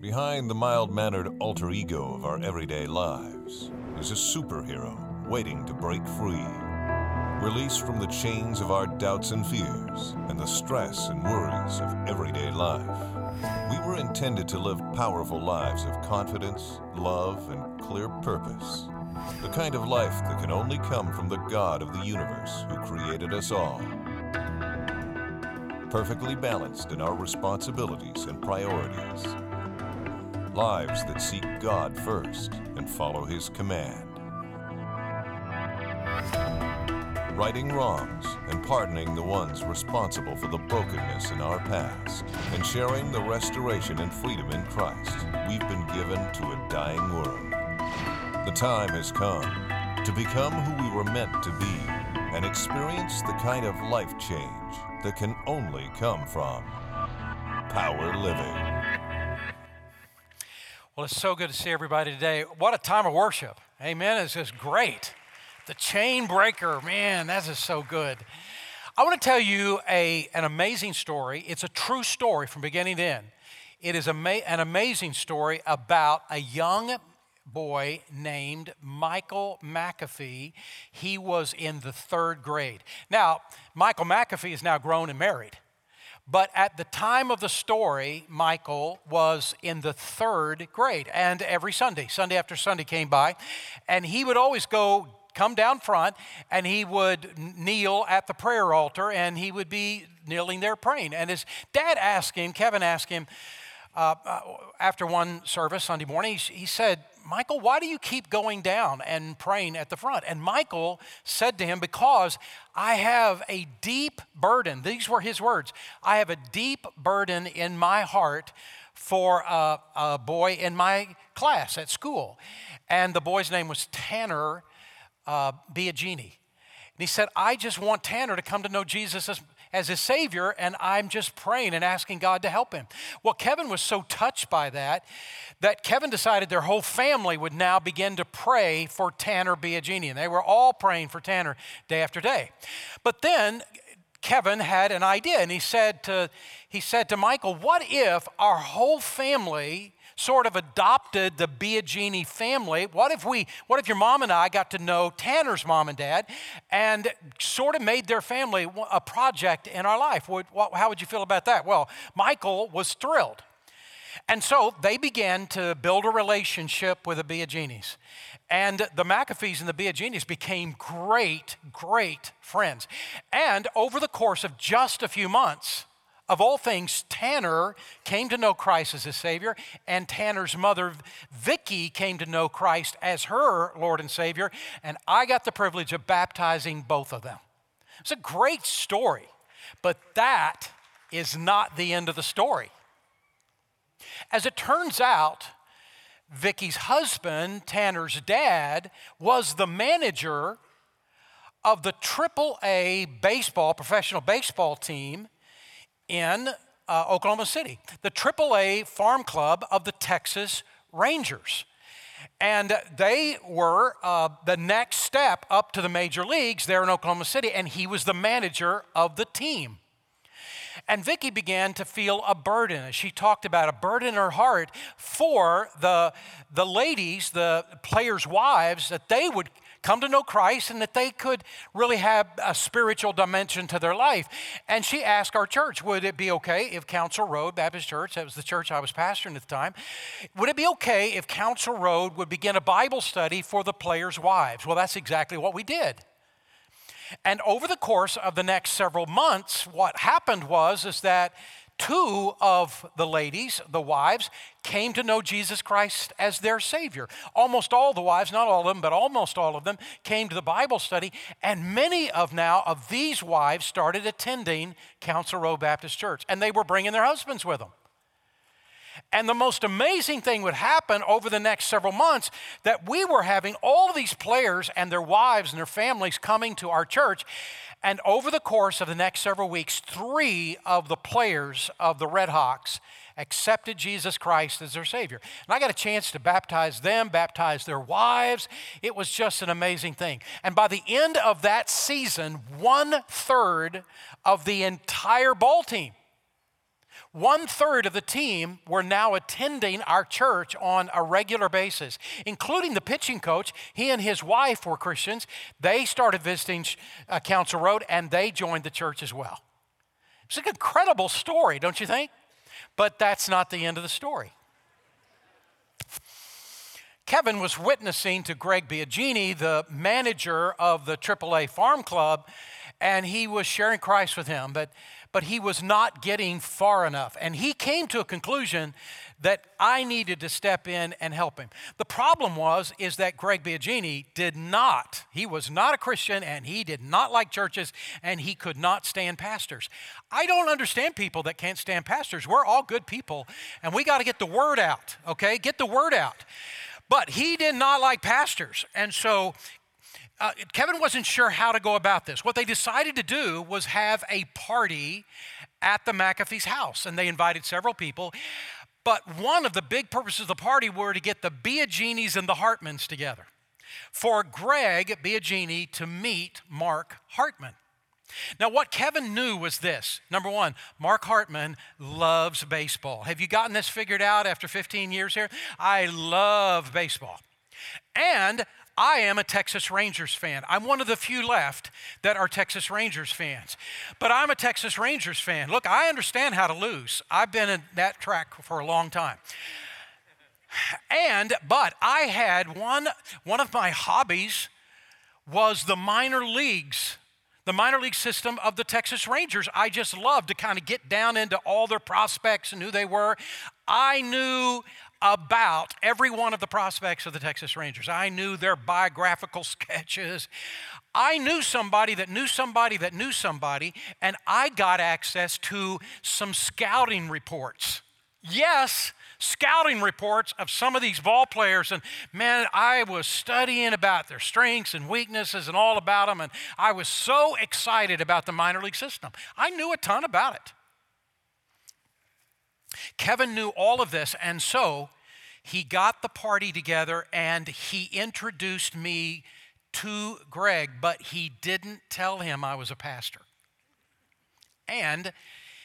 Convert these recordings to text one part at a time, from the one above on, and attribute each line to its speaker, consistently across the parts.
Speaker 1: Behind the mild mannered alter ego of our everyday lives is a superhero waiting to break free. Released from the chains of our doubts and fears and the stress and worries of everyday life. We were intended to live powerful lives of confidence, love, and clear purpose. The kind of life that can only come from the God of the universe who created us all. Perfectly balanced in our responsibilities and priorities. Lives that seek God first and follow His command. Righting wrongs and pardoning the ones responsible for the brokenness in our past, and sharing the restoration and freedom in Christ we've been given to a dying world. The time has come to become who we were meant to be and experience the kind of life change that can only come from power living.
Speaker 2: Well, it's so good to see everybody today. What a time of worship. Amen. It's just great. The chain breaker, man, that's just so good. I want to tell you a, an amazing story. It's a true story from beginning to end. It is ama- an amazing story about a young boy named Michael McAfee. He was in the third grade. Now, Michael McAfee is now grown and married. But at the time of the story, Michael was in the third grade. And every Sunday, Sunday after Sunday came by, and he would always go come down front and he would kneel at the prayer altar and he would be kneeling there praying. And his dad asked him, Kevin asked him, uh, uh, after one service Sunday morning, he, he said, Michael, why do you keep going down and praying at the front? And Michael said to him, Because I have a deep burden. These were his words I have a deep burden in my heart for a, a boy in my class at school. And the boy's name was Tanner uh, Biagini. And he said, I just want Tanner to come to know Jesus as, as his Savior, and I'm just praying and asking God to help him. Well, Kevin was so touched by that that Kevin decided their whole family would now begin to pray for Tanner Biagini. And they were all praying for Tanner day after day. But then Kevin had an idea, and he said to, he said to Michael, What if our whole family sort of adopted the Biagini family. What if we, what if your mom and I got to know Tanner's mom and dad and sort of made their family a project in our life? How would you feel about that? Well, Michael was thrilled. And so they began to build a relationship with the Biaginis. And the McAfees and the Biaginis became great, great friends. And over the course of just a few months, of all things, Tanner came to know Christ as his Savior, and Tanner's mother, Vicky, came to know Christ as her Lord and Savior, and I got the privilege of baptizing both of them. It's a great story, but that is not the end of the story. As it turns out, Vicky's husband, Tanner's dad, was the manager of the AAA baseball, professional baseball team in uh, Oklahoma City, the AAA farm club of the Texas Rangers. And they were uh, the next step up to the major leagues there in Oklahoma City, and he was the manager of the team. And Vicki began to feel a burden, she talked about a burden in her heart for the, the ladies, the players' wives, that they would come to know Christ and that they could really have a spiritual dimension to their life. And she asked our church, would it be okay if Council Road Baptist Church, that was the church I was pastoring at the time, would it be okay if Council Road would begin a Bible study for the players' wives? Well, that's exactly what we did. And over the course of the next several months, what happened was is that two of the ladies, the wives, came to know Jesus Christ as their Savior. Almost all the wives, not all of them, but almost all of them, came to the Bible study, and many of now of these wives started attending Council Road Baptist Church, and they were bringing their husbands with them. And the most amazing thing would happen over the next several months that we were having all these players and their wives and their families coming to our church. And over the course of the next several weeks, three of the players of the Red Hawks accepted Jesus Christ as their Savior. And I got a chance to baptize them, baptize their wives. It was just an amazing thing. And by the end of that season, one third of the entire ball team One third of the team were now attending our church on a regular basis, including the pitching coach. He and his wife were Christians. They started visiting uh, Council Road and they joined the church as well. It's an incredible story, don't you think? But that's not the end of the story. Kevin was witnessing to Greg Biagini, the manager of the AAA Farm Club, and he was sharing Christ with him, but, but he was not getting far enough. And he came to a conclusion that I needed to step in and help him. The problem was is that Greg Biagini did not, he was not a Christian and he did not like churches and he could not stand pastors. I don't understand people that can't stand pastors. We're all good people and we got to get the word out, okay? Get the word out. But he did not like pastors. And so uh, Kevin wasn't sure how to go about this. What they decided to do was have a party at the McAfee's house, and they invited several people. But one of the big purposes of the party were to get the Biaginis and the Hartmans together. For Greg Biagini to meet Mark Hartman. Now, what Kevin knew was this number one, Mark Hartman loves baseball. Have you gotten this figured out after 15 years here? I love baseball. And I am a Texas Rangers fan. I'm one of the few left that are Texas Rangers fans. But I'm a Texas Rangers fan. Look, I understand how to lose. I've been in that track for a long time. And but I had one one of my hobbies was the minor leagues the minor league system of the Texas Rangers. I just loved to kind of get down into all their prospects and who they were. I knew about every one of the prospects of the Texas Rangers. I knew their biographical sketches. I knew somebody that knew somebody that knew somebody, and I got access to some scouting reports. Yes, scouting reports of some of these ball players. And man, I was studying about their strengths and weaknesses and all about them. And I was so excited about the minor league system. I knew a ton about it. Kevin knew all of this. And so he got the party together and he introduced me to Greg, but he didn't tell him I was a pastor. And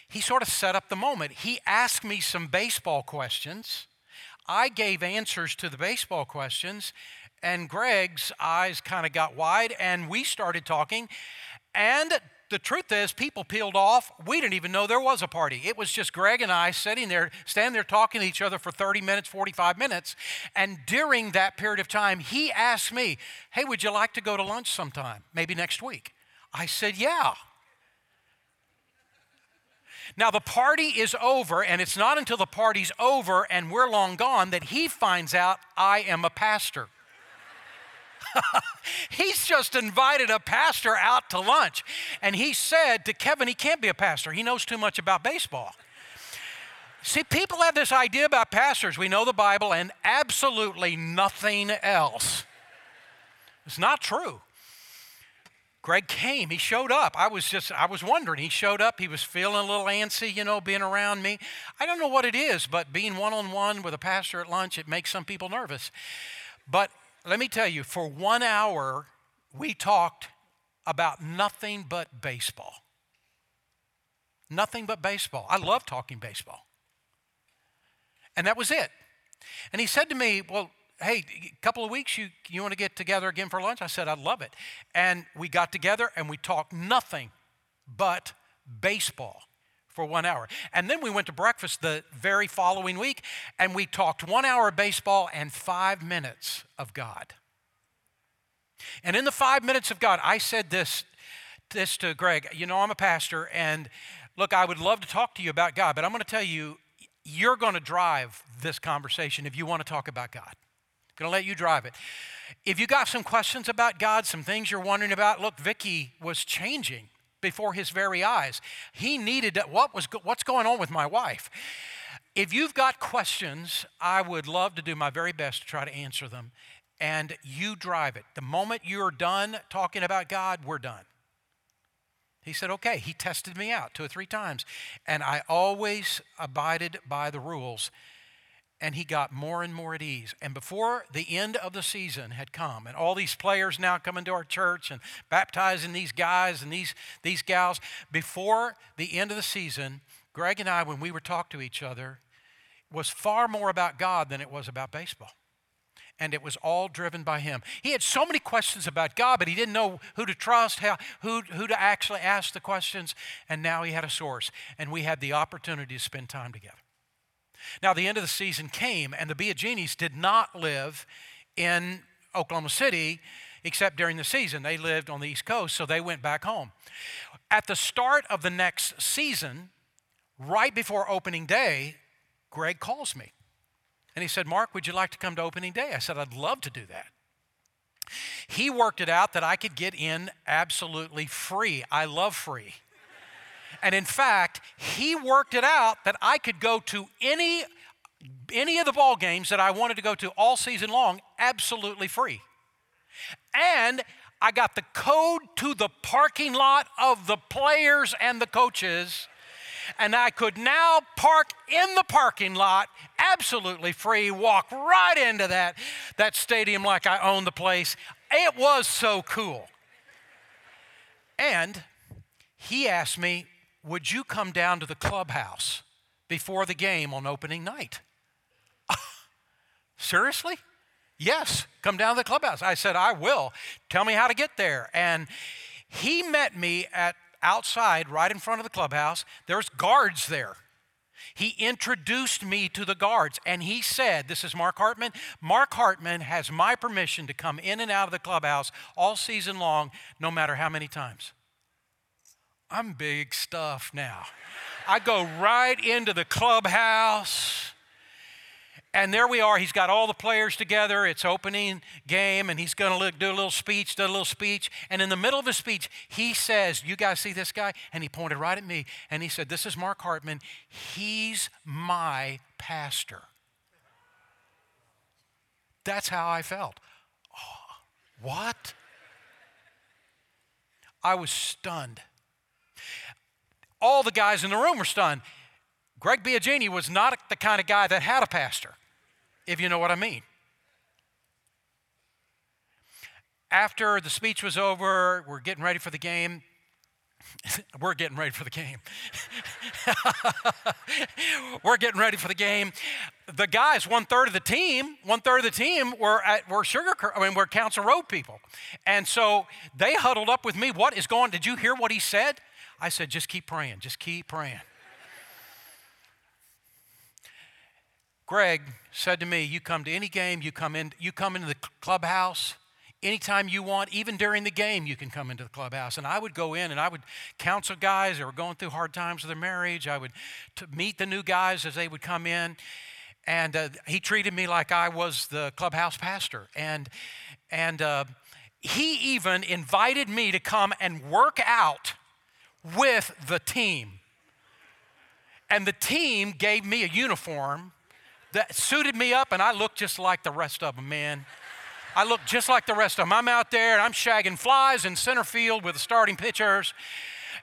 Speaker 2: he sort of set up the moment. He asked me some baseball questions. I gave answers to the baseball questions, and Greg's eyes kind of got wide, and we started talking. And the truth is, people peeled off. We didn't even know there was a party. It was just Greg and I sitting there, standing there talking to each other for 30 minutes, 45 minutes. And during that period of time, he asked me, Hey, would you like to go to lunch sometime? Maybe next week. I said, Yeah. Now, the party is over, and it's not until the party's over and we're long gone that he finds out I am a pastor. He's just invited a pastor out to lunch. And he said to Kevin, he can't be a pastor. He knows too much about baseball. See, people have this idea about pastors. We know the Bible and absolutely nothing else. It's not true. Greg came. He showed up. I was just, I was wondering. He showed up. He was feeling a little antsy, you know, being around me. I don't know what it is, but being one on one with a pastor at lunch, it makes some people nervous. But let me tell you, for one hour, we talked about nothing but baseball. Nothing but baseball. I love talking baseball. And that was it. And he said to me, Well, hey, a couple of weeks, you, you want to get together again for lunch? I said, I'd love it. And we got together and we talked nothing but baseball for one hour. And then we went to breakfast the very following week and we talked one hour of baseball and five minutes of God. And in the five minutes of God, I said this, this to Greg. You know, I'm a pastor, and look, I would love to talk to you about God, but I'm going to tell you, you're going to drive this conversation if you want to talk about God. I'm Going to let you drive it. If you got some questions about God, some things you're wondering about, look, Vicky was changing before his very eyes. He needed what was what's going on with my wife. If you've got questions, I would love to do my very best to try to answer them. And you drive it. The moment you're done talking about God, we're done. He said, okay. He tested me out two or three times. And I always abided by the rules and he got more and more at ease. And before the end of the season had come, and all these players now coming to our church and baptizing these guys and these, these gals, before the end of the season, Greg and I, when we were talking to each other, was far more about God than it was about baseball. And it was all driven by him. He had so many questions about God, but he didn't know who to trust, how, who, who to actually ask the questions. And now he had a source, and we had the opportunity to spend time together. Now, the end of the season came, and the Biaginis did not live in Oklahoma City except during the season. They lived on the East Coast, so they went back home. At the start of the next season, right before opening day, Greg calls me. And he said, Mark, would you like to come to opening day? I said, I'd love to do that. He worked it out that I could get in absolutely free. I love free. And in fact, he worked it out that I could go to any any of the ball games that I wanted to go to all season long absolutely free. And I got the code to the parking lot of the players and the coaches. And I could now park in the parking lot absolutely free, walk right into that, that stadium like I own the place. It was so cool. And he asked me, Would you come down to the clubhouse before the game on opening night? Seriously? Yes, come down to the clubhouse. I said, I will. Tell me how to get there. And he met me at outside, right in front of the clubhouse. There's guards there. He introduced me to the guards and he said, This is Mark Hartman. Mark Hartman has my permission to come in and out of the clubhouse all season long, no matter how many times. I'm big stuff now. I go right into the clubhouse. And there we are. He's got all the players together. It's opening game, and he's going to do a little speech, do a little speech. And in the middle of his speech, he says, You guys see this guy? And he pointed right at me, and he said, This is Mark Hartman. He's my pastor. That's how I felt. Oh, what? I was stunned. All the guys in the room were stunned. Greg Biagini was not the kind of guy that had a pastor if you know what I mean. After the speech was over, we're getting ready for the game. we're getting ready for the game. we're getting ready for the game. The guys, one third of the team, one third of the team were at were sugar. I mean, were Council Road people, and so they huddled up with me. What is going? Did you hear what he said? I said, just keep praying. Just keep praying. Greg said to me, You come to any game, you come in, you come into the clubhouse anytime you want, even during the game, you can come into the clubhouse. And I would go in and I would counsel guys that were going through hard times with their marriage. I would meet the new guys as they would come in. And uh, he treated me like I was the clubhouse pastor. And, and uh, he even invited me to come and work out with the team. And the team gave me a uniform that suited me up, and I looked just like the rest of them, man. I look just like the rest of them. I'm out there and I'm shagging flies in center field with the starting pitchers.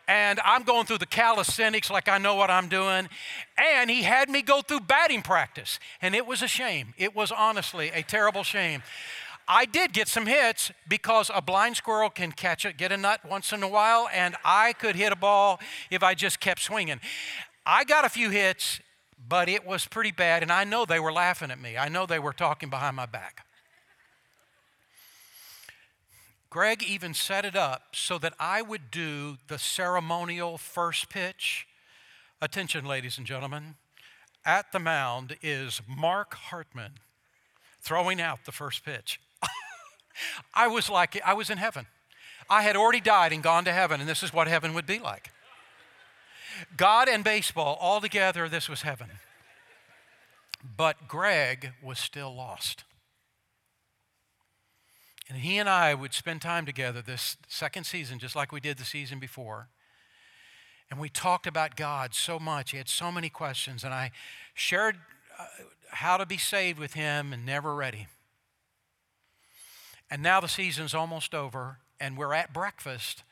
Speaker 2: And I'm going through the calisthenics like I know what I'm doing. And he had me go through batting practice. And it was a shame. It was honestly a terrible shame. I did get some hits because a blind squirrel can catch it, get a nut once in a while, and I could hit a ball if I just kept swinging. I got a few hits but it was pretty bad, and I know they were laughing at me. I know they were talking behind my back. Greg even set it up so that I would do the ceremonial first pitch. Attention, ladies and gentlemen. At the mound is Mark Hartman throwing out the first pitch. I was like, I was in heaven. I had already died and gone to heaven, and this is what heaven would be like. God and baseball all together, this was heaven. But Greg was still lost. And he and I would spend time together this second season, just like we did the season before. And we talked about God so much. He had so many questions. And I shared uh, how to be saved with him and never ready. And now the season's almost over, and we're at breakfast.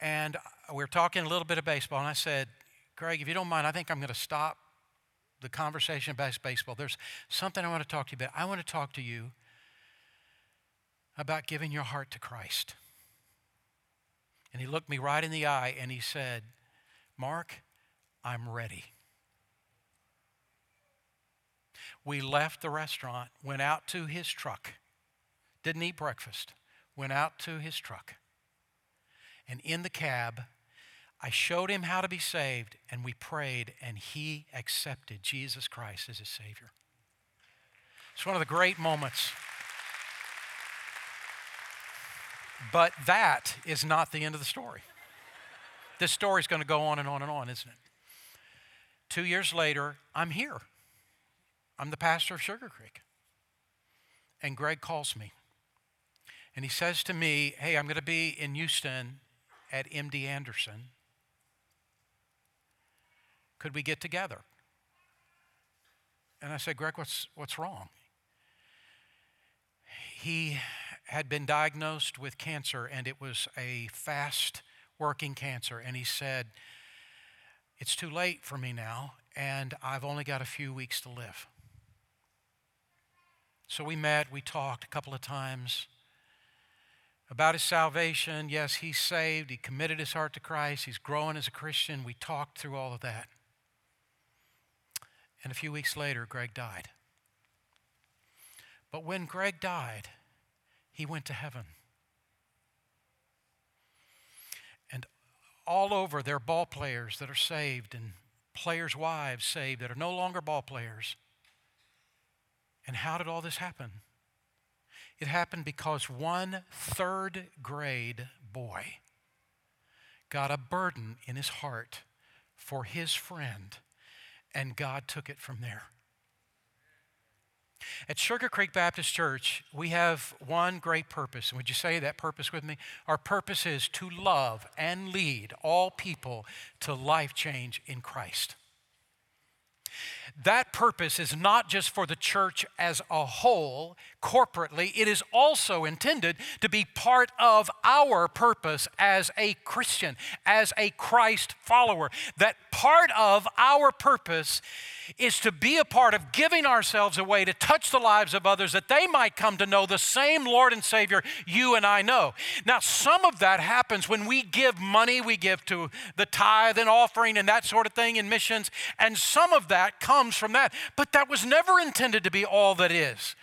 Speaker 2: And we are talking a little bit of baseball, and I said, Greg, if you don't mind, I think I'm going to stop the conversation about baseball. There's something I want to talk to you about. I want to talk to you about giving your heart to Christ. And he looked me right in the eye and he said, Mark, I'm ready. We left the restaurant, went out to his truck, didn't eat breakfast, went out to his truck. And in the cab, I showed him how to be saved, and we prayed, and he accepted Jesus Christ as his Savior. It's one of the great moments. But that is not the end of the story. This story is going to go on and on and on, isn't it? Two years later, I'm here. I'm the pastor of Sugar Creek. And Greg calls me. And he says to me, Hey, I'm going to be in Houston at MD Anderson. Could we get together? And I said, Greg, what's, what's wrong? He had been diagnosed with cancer, and it was a fast working cancer. And he said, It's too late for me now, and I've only got a few weeks to live. So we met, we talked a couple of times about his salvation. Yes, he's saved, he committed his heart to Christ, he's growing as a Christian. We talked through all of that. And a few weeks later, Greg died. But when Greg died, he went to heaven. And all over, there are ball players that are saved and players' wives saved that are no longer ball players. And how did all this happen? It happened because one third grade boy got a burden in his heart for his friend, and God took it from there. At Sugar Creek Baptist Church, we have one great purpose. Would you say that purpose with me? Our purpose is to love and lead all people to life change in Christ. That purpose is not just for the church as a whole, corporately, it is also intended to be part of our purpose as a Christian, as a Christ follower. That part of our purpose is to be a part of giving ourselves away to touch the lives of others that they might come to know the same Lord and Savior you and I know. Now, some of that happens when we give money, we give to the tithe and offering and that sort of thing in missions, and some of that comes from that. But that was never intended to be all that is.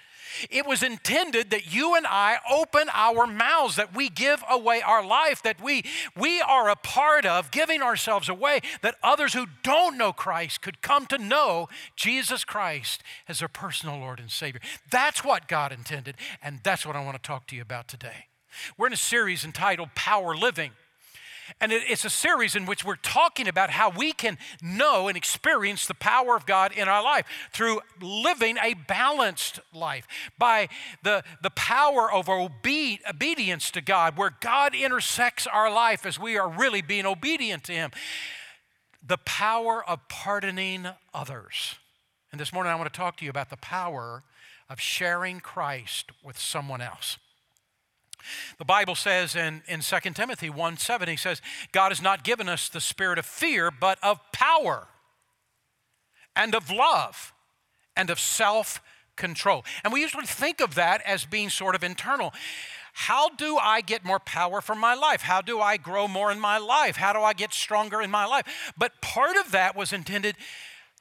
Speaker 2: It was intended that you and I open our mouths, that we give away our life, that we, we are a part of giving ourselves away, that others who don't know Christ could come to know Jesus Christ as their personal Lord and Savior. That's what God intended, and that's what I want to talk to you about today. We're in a series entitled Power Living. And it's a series in which we're talking about how we can know and experience the power of God in our life through living a balanced life, by the, the power of obe- obedience to God, where God intersects our life as we are really being obedient to Him. The power of pardoning others. And this morning I want to talk to you about the power of sharing Christ with someone else. The Bible says in, in 2 Timothy 1 7, he says, God has not given us the spirit of fear, but of power and of love and of self control. And we usually think of that as being sort of internal. How do I get more power from my life? How do I grow more in my life? How do I get stronger in my life? But part of that was intended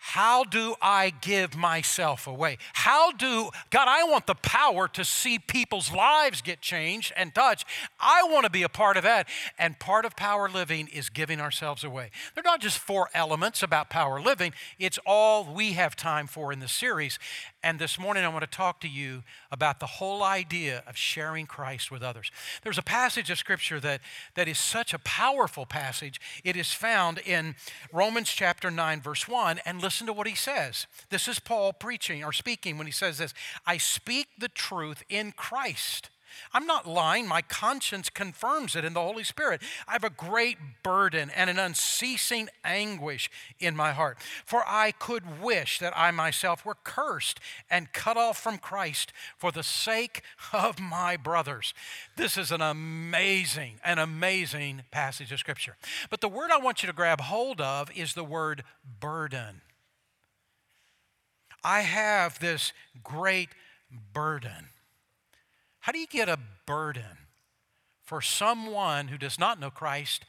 Speaker 2: how do I give myself away? How do, God, I want the power to see people's lives get changed and touched. I want to be a part of that. And part of power living is giving ourselves away. They're not just four elements about power living, it's all we have time for in the series. And this morning, I want to talk to you about the whole idea of sharing Christ with others. There's a passage of Scripture that, that is such a powerful passage. It is found in Romans chapter 9, verse 1. And listen to what he says. This is Paul preaching or speaking when he says this I speak the truth in Christ. I'm not lying. My conscience confirms it in the Holy Spirit. I have a great burden and an unceasing anguish in my heart. For I could wish that I myself were cursed and cut off from Christ for the sake of my brothers. This is an amazing, an amazing passage of Scripture. But the word I want you to grab hold of is the word burden. I have this great burden. How do you get a burden for someone who does not know Christ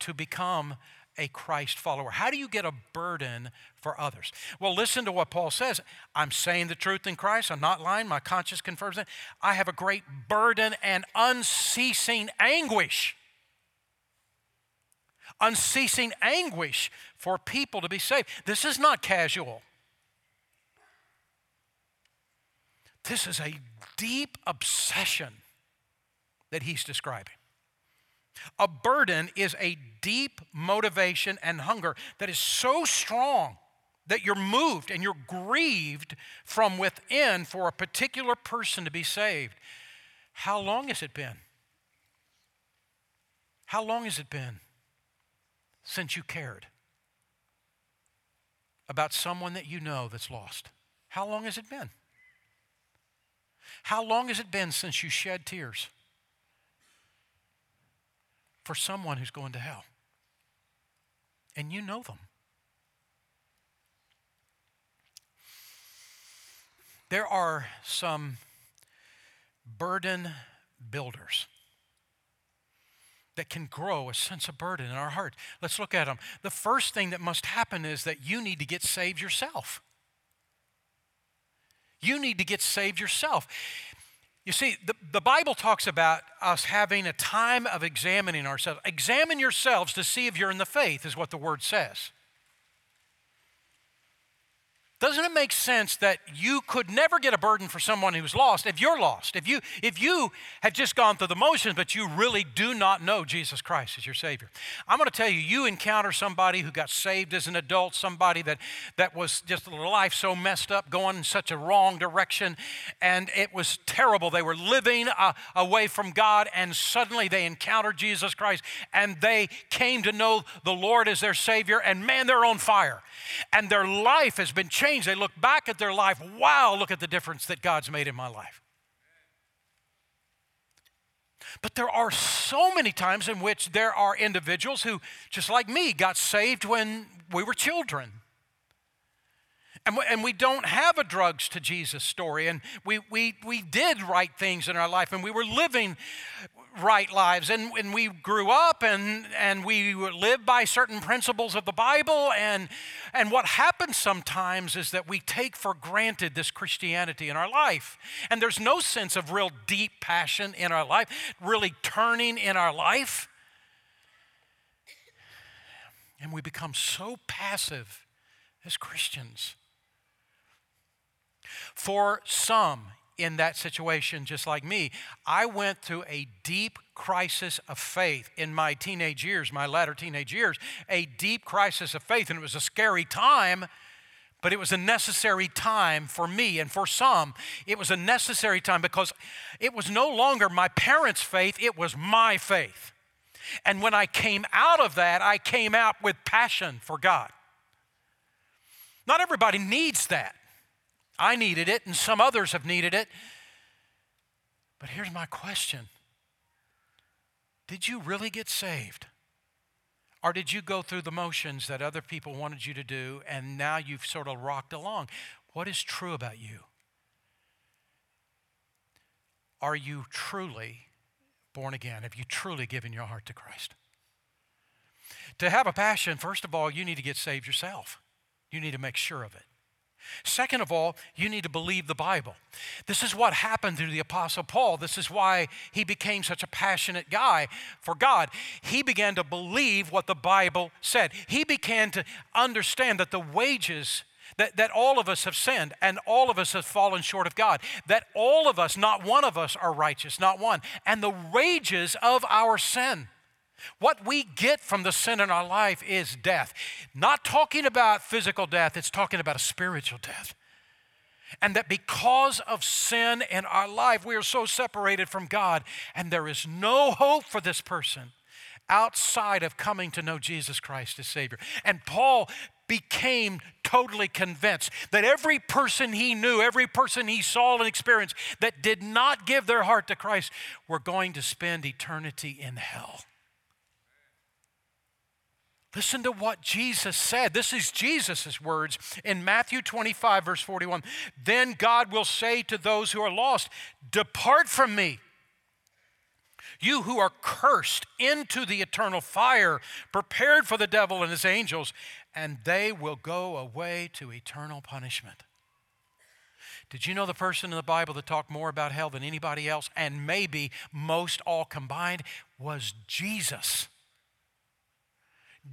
Speaker 2: to become a Christ follower? How do you get a burden for others? Well, listen to what Paul says. I'm saying the truth in Christ. I'm not lying. My conscience confirms it. I have a great burden and unceasing anguish. Unceasing anguish for people to be saved. This is not casual. This is a deep obsession that he's describing. A burden is a deep motivation and hunger that is so strong that you're moved and you're grieved from within for a particular person to be saved. How long has it been? How long has it been since you cared about someone that you know that's lost? How long has it been? How long has it been since you shed tears? for someone who's going to hell. And you know them. There are some burden builders that can grow a sense of burden in our heart. Let's look at them. The first thing that must happen is that you need to get saved yourself. You need to get saved yourself. You see, the, the Bible talks about us having a time of examining ourselves. Examine yourselves to see if you're in the faith, is what the word says. Doesn't it make sense that you could never get a burden for someone who's lost if you're lost? If you if you have just gone through the motions but you really do not know Jesus Christ as your savior. I'm going to tell you you encounter somebody who got saved as an adult, somebody that that was just life so messed up going in such a wrong direction and it was terrible. They were living uh, away from God and suddenly they encountered Jesus Christ and they came to know the Lord as their savior and man they're on fire. And their life has been changed change. They look back at their life. Wow, look at the difference that God's made in my life. But there are so many times in which there are individuals who, just like me, got saved when we were children. And and we don't have a drugs to Jesus story. And we, we, we did right things in our life and we were living right lives. And, and we grew up and, and we lived by certain principles of the Bible. And, and what happens sometimes is that we take for granted this Christianity in our life. And there's no sense of real deep passion in our life, really turning in our life. And we become so passive as Christians. For some, in that situation, just like me. I went through a deep crisis of faith in my teenage years, my latter teenage years, a deep crisis of faith. And it was a scary time, but it was a necessary time for me. And for some, it was a necessary time because it was no longer my parents' faith, it was my faith. And when I came out of that, I came out with passion for God. Not everybody needs that. I needed it, and some others have needed it. But here's my question Did you really get saved? Or did you go through the motions that other people wanted you to do, and now you've sort of rocked along? What is true about you? Are you truly born again? Have you truly given your heart to Christ? To have a passion, first of all, you need to get saved yourself. You need to make sure of it. Second of all, you need to believe the Bible. This is what happened to the Apostle Paul. This is why he became such a passionate guy for God. He began to believe what the Bible said. He began to understand that the wages that, that all of us have sinned and all of us have fallen short of God. That all of us, not one of us, are righteous, not one. And the wages of our sin what we get from the sin in our life is death. Not talking about physical death, it's talking about a spiritual death. And that because of sin in our life, we are so separated from God, and there is no hope for this person outside of coming to know Jesus Christ as Savior. And Paul became totally convinced that every person he knew, every person he saw and experienced that did not give their heart to Christ were going to spend eternity in hell. Listen to what Jesus said. This is Jesus' words in Matthew 25, verse 41. Then God will say to those who are lost, Depart from me, You who are cursed into the eternal fire, prepared for the devil and his angels, and they will go away to eternal punishment. Did you know the person in the Bible that talked more about hell than anybody else, and maybe most all combined, was Jesus?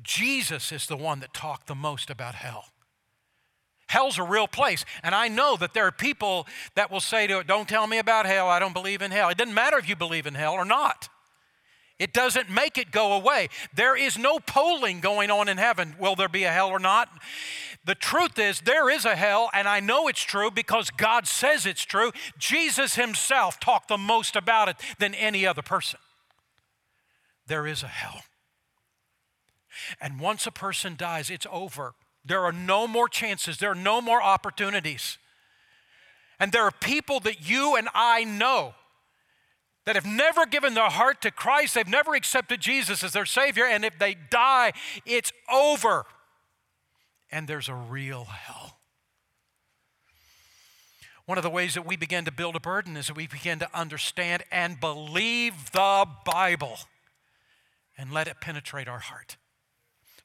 Speaker 2: Jesus is the one that talked the most about hell. Hell's a real place. And I know that there are people that will say to it, Don't tell me about hell. I don't believe in hell. It doesn't matter if you believe in hell or not. It doesn't make it go away. There is no polling going on in heaven. Will there be a hell or not? The truth is, there is a hell, and I know it's true because God says it's true. Jesus himself talked the most about it than any other person. There is a hell. And once a person dies, it's over. There are no more chances, there are no more opportunities. And there are people that you and I know that have never given their heart to Christ, they've never accepted Jesus as their Savior, and if they die, it's over. And there's a real hell. One of the ways that we begin to build a burden is that we begin to understand and believe the Bible and let it penetrate our heart.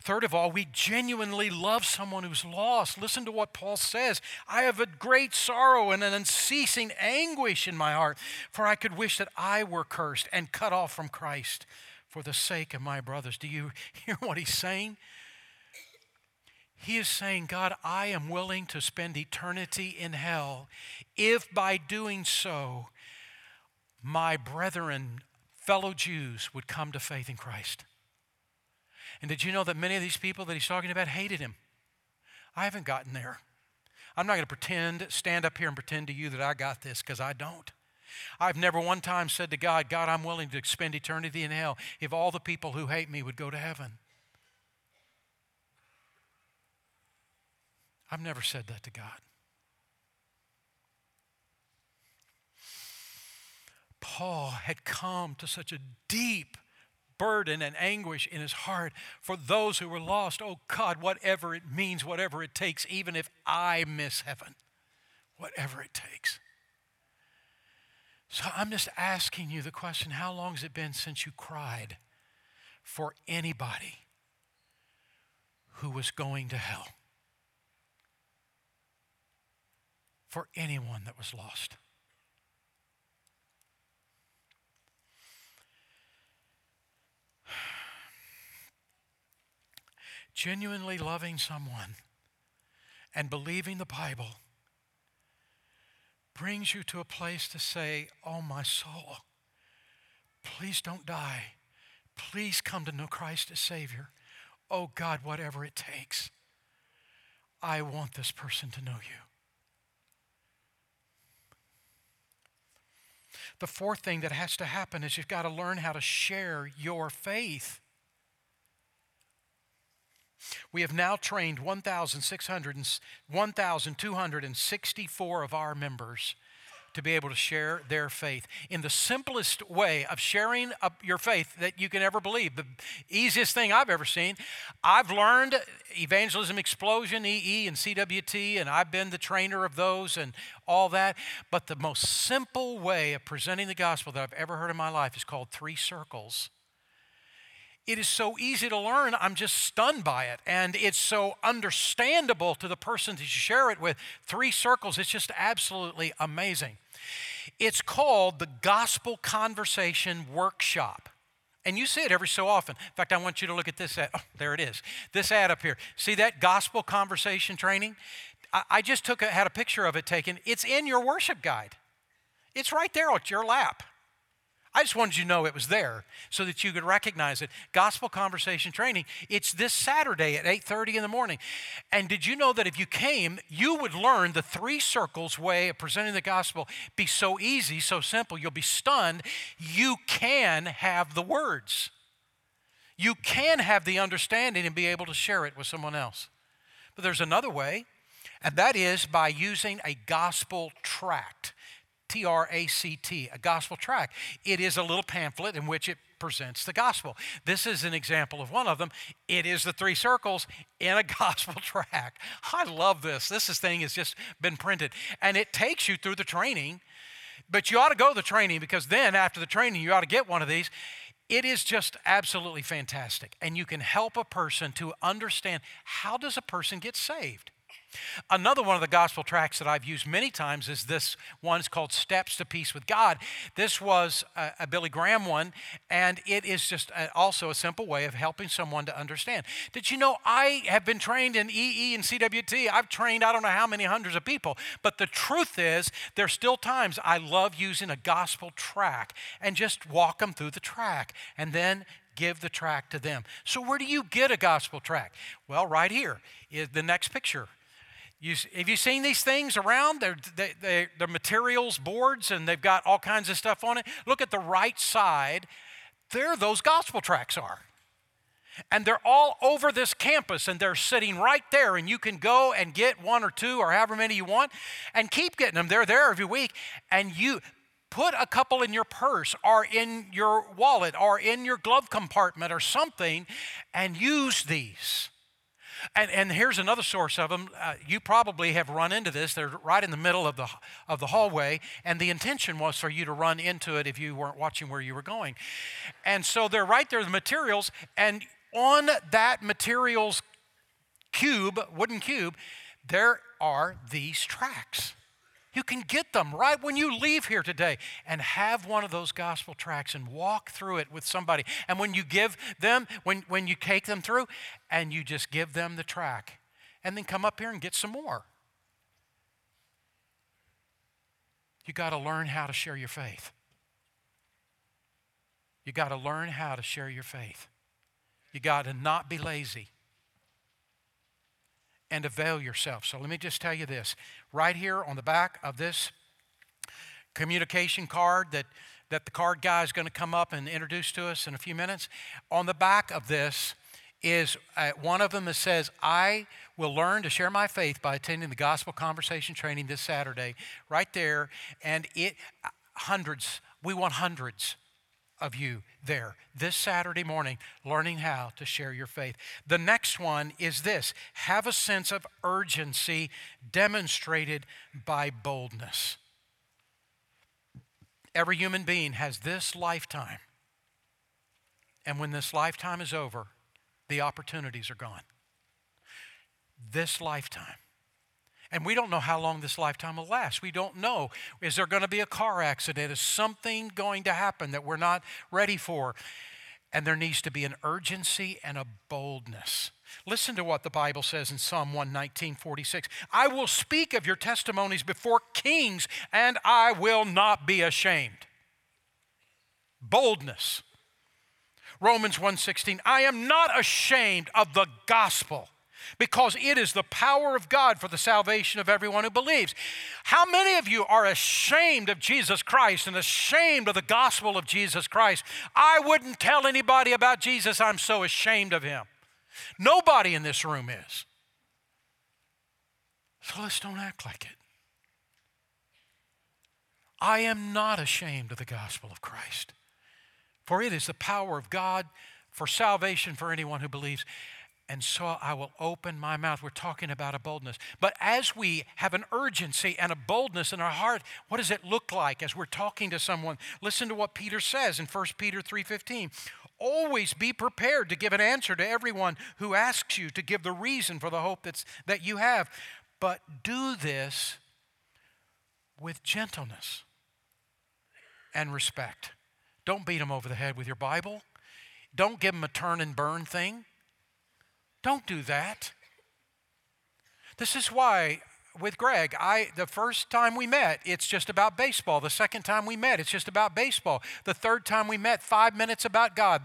Speaker 2: Third of all, we genuinely love someone who's lost. Listen to what Paul says I have a great sorrow and an unceasing anguish in my heart, for I could wish that I were cursed and cut off from Christ for the sake of my brothers. Do you hear what he's saying? He is saying, God, I am willing to spend eternity in hell if by doing so my brethren, fellow Jews, would come to faith in Christ. And did you know that many of these people that he's talking about hated him? I haven't gotten there. I'm not going to pretend, stand up here and pretend to you that I got this because I don't. I've never one time said to God, God, I'm willing to spend eternity in hell if all the people who hate me would go to heaven. I've never said that to God. Paul had come to such a deep burden and anguish in his heart for those who were lost. Oh God, whatever it means, whatever it takes, even if I miss heaven, whatever it takes. So I'm just asking you the question how long has it been since you cried for anybody who was going to hell? For anyone that was lost? Genuinely loving someone and believing the Bible brings you to a place to say, Oh, my soul, please don't die. Please come to know Christ as Savior. Oh, God, whatever it takes, I want this person to know you. The fourth thing that has to happen is you've got to learn how to share your faith. We have now trained 1,264 of our members to be able to share their faith in the simplest way of sharing your faith that you can ever believe. The easiest thing I've ever seen. I've learned Evangelism Explosion, EE, and CWT, and I've been the trainer of those and all that. But the most simple way of presenting the gospel that I've ever heard in my life is called Three Circles it is so easy to learn. I'm just stunned by it. And it's so understandable to the person that you share it with. Three circles, it's just absolutely amazing. It's called the Gospel Conversation Workshop. And you see it every so often. In fact, I want you to look at this ad. Oh, there it is. This ad up here. See that gospel conversation training? I, just took a, had a picture of it taken. It's in your worship guide. It's right there at your lap. I just wanted you to know it was there so that you could recognize it. Gospel conversation training. It's this Saturday at 8:30 in the morning. And did you know that if you came, you would learn the three circles way of presenting the gospel be so easy, so simple, you'll be stunned. You can have the words. You can have the understanding and be able to share it with someone else. But there's another way, and that is by using a gospel tract. T R A C T, a gospel tract. It is a little pamphlet in which it presents the gospel. This is an example of one of them. It is the three circles in a gospel tract. I love this. This thing has just been printed. And it takes you through the training But you ought to go to the training because then after the training, you ought to get one of these. It is just absolutely fantastic. And you can help a person to understand how does a person get saved? Another one of the gospel tracts that I've used many times is this one. It's called Steps to Peace with God. This was a, a Billy Graham one, and it is just a, also a simple way of helping someone to understand. Did you know I have been trained in EE and CWT? I've trained I don't know how many hundreds of people, but the truth is, there's still times I love using a gospel track and just walk them through the track and then give the track to them. So, where do you get a gospel track? Well, right here is the next picture you, have you seen these things around? They're, they, they, they're materials boards and they've got all kinds of stuff on it. Look at the right side. There, those gospel tracts are. And they're all over this campus and they're sitting right there. And you can go and get one or two or however many you want and keep getting them. They're there every week. And you put a couple in your purse or in your wallet or in your glove compartment or something and use these. And, and here's another source of them. Uh, you probably have run into this. They're right in the middle of the, of the hallway, and the intention was for you to run into it if you weren't watching where you were going. And so they're right there, the materials, and on that materials cube, wooden cube, there are these tracts. You can get them right when you leave here today and have one of those gospel tracts and walk through it with somebody. And when you give them, when, when you take them through, and you just give them the tract, and then come up here and get some more. You got to learn how to share your faith. You got to learn how to share your faith. You got to not be lazy and avail yourself. So let me just tell you this right here on the back of this communication card that, that the card guy is going to come up and introduce to us in a few minutes. On the back of this is uh, one of them that says, I will learn to share my faith by attending the gospel conversation training this Saturday, right there. And it, hundreds, we want hundreds of you there this Saturday morning learning how to share your faith. The next one is this have a sense of urgency demonstrated by boldness. Every human being has this lifetime. And when this lifetime is over, the opportunities are gone. This lifetime. And we don't know how long this lifetime will last. We don't know. Is there going to be a car accident? Is something going to happen that we're not ready for? And there needs to be an urgency and a boldness. Listen to what the Bible says in Psalm 119, 46. I will speak of your testimonies before kings, and I will not be ashamed. Boldness. Romans 1:16 I am not ashamed of the gospel because it is the power of God for the salvation of everyone who believes. How many of you are ashamed of Jesus Christ and ashamed of the gospel of Jesus Christ? I wouldn't tell anybody about Jesus, I'm so ashamed of him. Nobody in this room is. So let's don't act like it. I am not ashamed of the gospel of Christ, for it is the power of God for salvation for anyone who believes and so I will open my mouth. We're talking about a boldness. But as we have an urgency and a boldness in our heart, what does it look like as we're talking to someone? Listen to what Peter says in 1 Peter 3:15. Always be prepared to give an answer to everyone who asks you to give the reason for the hope that's, that you have. But do this with gentleness and respect. Don't beat them over the head with your Bible. Don't give them a turn and burn thing. Don't do that. This is why with Greg, I the first time we met, it's just about baseball. The second time we met, it's just about baseball. The third time we met, 5 minutes about God.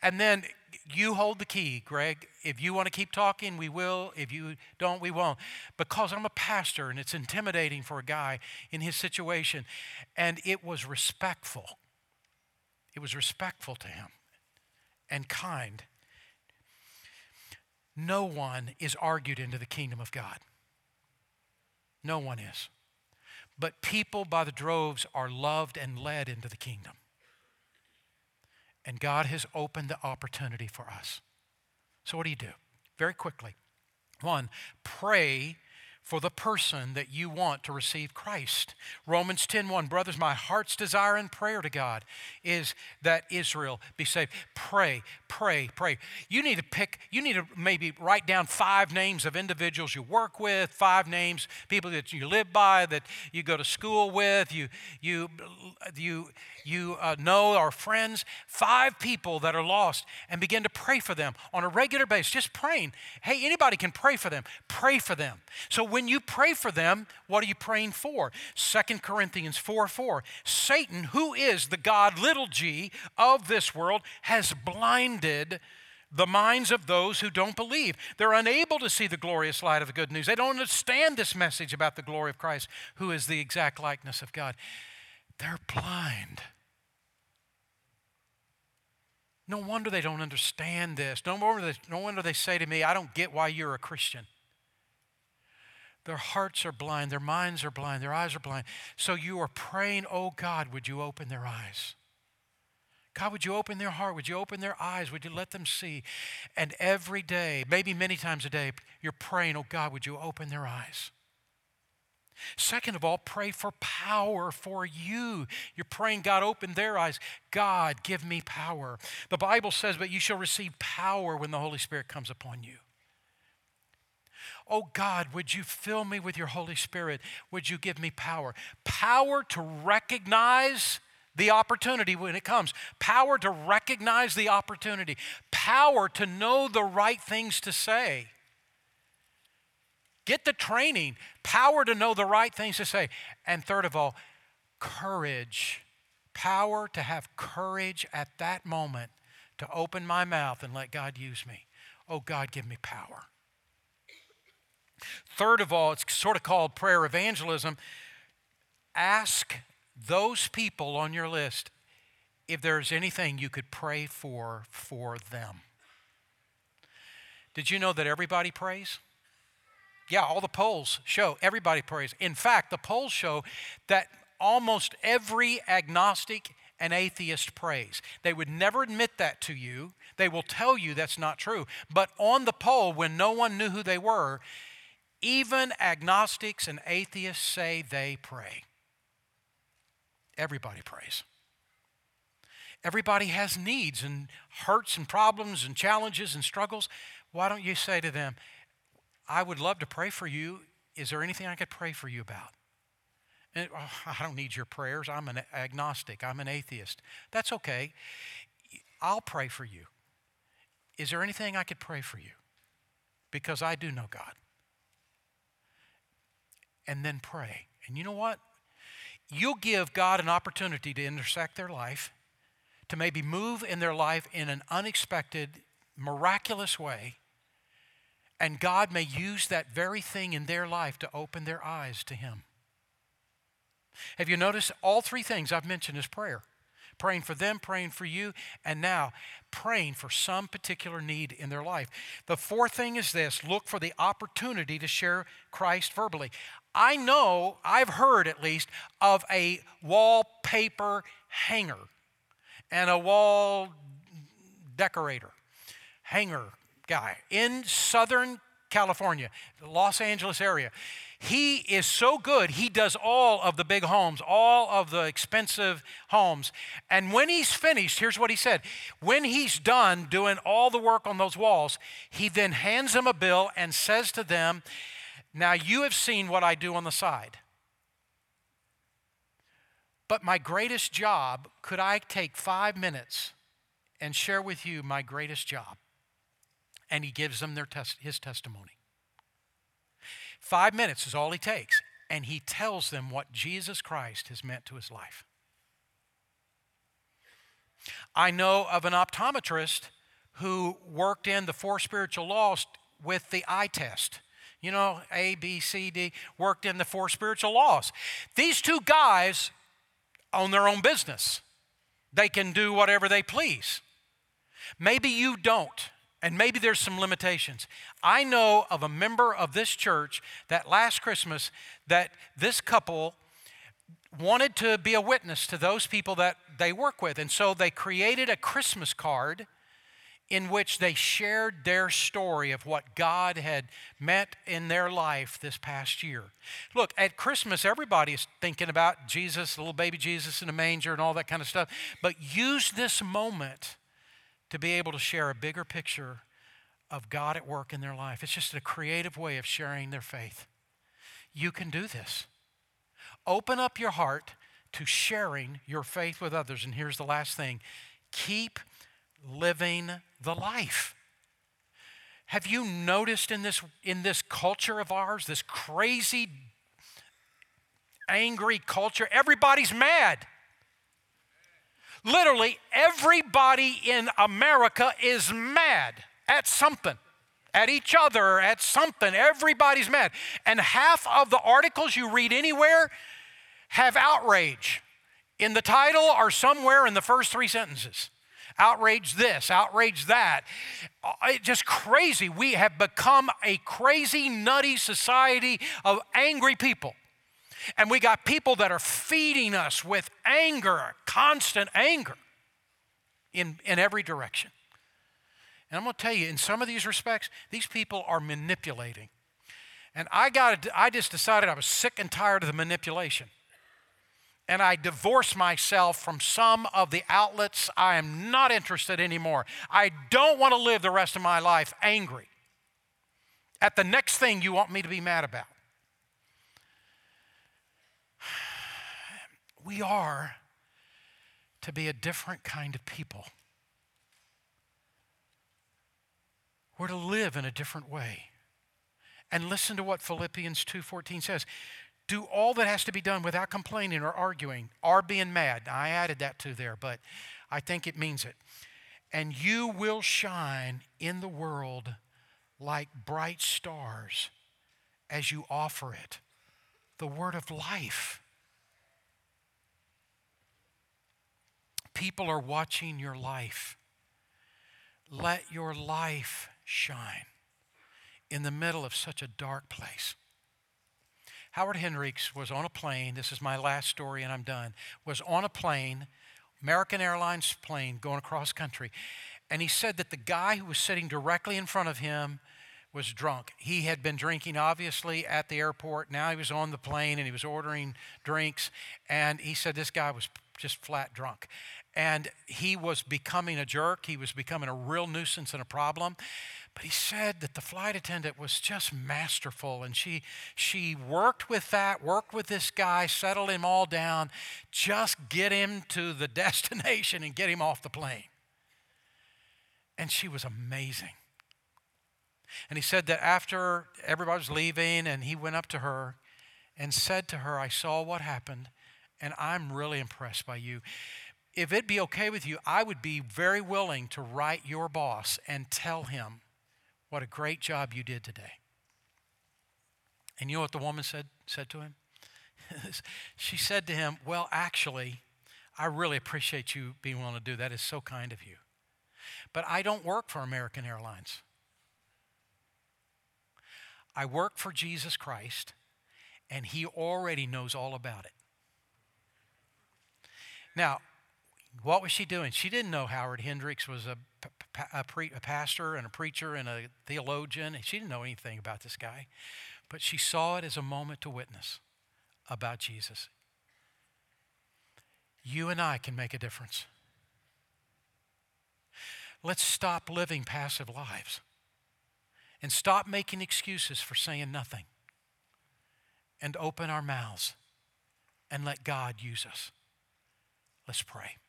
Speaker 2: And then you hold the key, Greg. If you want to keep talking, we will. If you don't, we won't. Because I'm a pastor and it's intimidating for a guy in his situation. And it was respectful. It was respectful to him and kind. No one is argued into the kingdom of God. No one is. But people by the droves are loved and led into the kingdom. And God has opened the opportunity for us. So, what do you do? Very quickly. One, pray for the person that you want to receive Christ. Romans 10:1 Brothers, my heart's desire and prayer to God is that Israel be saved. Pray, pray, pray. You need to pick you need to maybe write down five names of individuals you work with, five names people that you live by, that you go to school with, you you you you uh, know are friends, five people that are lost, and begin to pray for them on a regular basis. Just praying. Hey, anybody can pray for them. Pray for them. So when you pray for them, what are you praying for? Second Corinthians 4 4. Satan, who is the God, little g, of this world, has blinded the minds of those who don't believe. They're unable to see the glorious light of the good news. They don't understand this message about the glory of Christ, who is the exact likeness of God. They're blind. No wonder they don't understand this. No wonder, they, no wonder they say to me, I don't get why you're a Christian. Their hearts are blind, their minds are blind, their eyes are blind. So you are praying, oh God, would you open their eyes? God, would you open their heart? Would you open their eyes? Would you let them see? And every day, maybe many times a day, you're praying, oh God, would you open their eyes? Second of all, pray for power for you. You're praying, God, open their eyes. God, give me power. The Bible says, but you shall receive power when the Holy Spirit comes upon you. Oh God, would you fill me with your Holy Spirit? Would you give me power? Power to recognize the opportunity when it comes, power to recognize the opportunity, power to know the right things to say. Get the training, power to know the right things to say. And third of all, courage. Power to have courage at that moment to open my mouth and let God use me. Oh, God, give me power. Third of all, it's sort of called prayer evangelism. Ask those people on your list if there's anything you could pray for for them. Did you know that everybody prays? Yeah, all the polls show everybody prays. In fact, the polls show that almost every agnostic and atheist prays. They would never admit that to you. They will tell you that's not true. But on the poll, when no one knew who they were, even agnostics and atheists say they pray. Everybody prays. Everybody has needs and hurts and problems and challenges and struggles. Why don't you say to them, I would love to pray for you. Is there anything I could pray for you about? And, oh, I don't need your prayers. I'm an agnostic. I'm an atheist. That's okay. I'll pray for you. Is there anything I could pray for you? Because I do know God and then pray. And you know what? You'll give God an opportunity to intersect their life, to maybe move in their life in an unexpected, miraculous way. And God may use that very thing in their life to open their eyes to Him. Have you noticed all three things I've mentioned is prayer? Praying for them, praying for you, and now praying for some particular need in their life. The fourth thing is this look for the opportunity to share Christ verbally. I know, I've heard at least, of a wallpaper hanger and a wall decorator, hanger guy in Southern California, the Los Angeles area. He is so good, he does all of the big homes, all of the expensive homes. And when he's finished, here's what he said when he's done doing all the work on those walls, he then hands them a bill and says to them, Now you have seen what I do on the side. But my greatest job, could I take five minutes and share with you my greatest job? And he gives them their tes- his testimony. Five minutes is all he takes, and he tells them what Jesus Christ has meant to his life. I know of an optometrist who worked in the four spiritual laws with the eye test. You know, A, B, C, D, worked in the four spiritual laws. These two guys own their own business, they can do whatever they please. Maybe you don't. And maybe there's some limitations. I know of a member of this church that last Christmas that this couple wanted to be a witness to those people that they work with. And so they created a Christmas card in which they shared their story of what God had met in their life this past year. Look, at Christmas, everybody is thinking about Jesus, little baby Jesus in a manger, and all that kind of stuff. But use this moment to be able to share a bigger picture of God at work in their life. It's just a creative way of sharing their faith. You can do this. Open up your heart to sharing your faith with others. And here's the last thing keep living the life. Have you noticed in this, in this culture of ours, this crazy, angry culture, everybody's mad. Literally, everybody in America is mad at something, at each other, at something. Everybody's mad. And half of the articles you read anywhere have outrage in the title or somewhere in the first three sentences. Outrage this, outrage that. Uh, it's just crazy. We have become a crazy, nutty society of angry people. And we got people that are feeding us with anger, constant anger in, in every direction. And I'm going to tell you, in some of these respects, these people are manipulating. And I got I just decided I was sick and tired of the manipulation. And I divorced myself from some of the outlets I am not interested anymore. I don't want to live the rest of my life angry at the next thing you want me to be mad about. We are to be a different kind of people. We're to live in a different way. And listen to what Philippians 2:14 says. Do all that has to be done without complaining or arguing or being mad. I added that to there, but I think it means it. And you will shine in the world like bright stars as you offer it the word of life. People are watching your life. Let your life shine in the middle of such a dark place. Howard Hendricks was on a plane. This is my last story, and I'm done. Was on a plane, American Airlines plane, going across country, and he said that the guy who was sitting directly in front of him was drunk. He had been drinking, obviously, at the airport. Now he was on the plane and he was ordering drinks. And he said this guy was just flat drunk. And he was becoming a jerk. He was becoming a real nuisance and a problem. But he said that the flight attendant was just masterful and she, she worked with that, worked with this guy, settled him all down, just get him to the destination and get him off the plane. And she was amazing. And he said that after everybody was leaving and he went up to her and said to her, I saw what happened and I'm really impressed by you if it be okay with you, I would be very willing to write your boss and tell him what a great job you did today. And you know what the woman said, said to him? she said to him, Well, actually, I really appreciate you being willing to do that. It's so kind of you. But I don't work for American Airlines. I work for Jesus Christ, and He already knows all about it. Now, what was she doing? She didn't know Howard Hendricks was a a, pre, a pastor and a preacher and a theologian. She didn't know anything about this guy, but she saw it as a moment to witness about Jesus. You and I can make a difference. Let's stop living passive lives and stop making excuses for saying nothing and open our mouths and let God use us. Let's pray.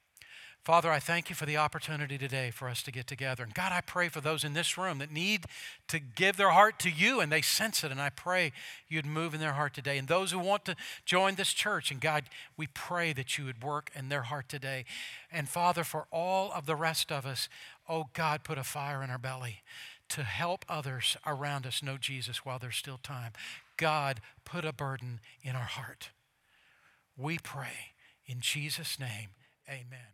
Speaker 2: Father, I thank you for the opportunity today for us to get together. And God, I pray for those in this room that need to give their heart to you and they sense it. And I pray you'd move in their heart today. And those who want to join this church, and God, we pray that you would work in their heart today. And Father, for all of the rest of us, oh God, put a fire in our belly to help others around us know Jesus while there's still time. God, put a burden in our heart. We pray in Jesus' name, amen.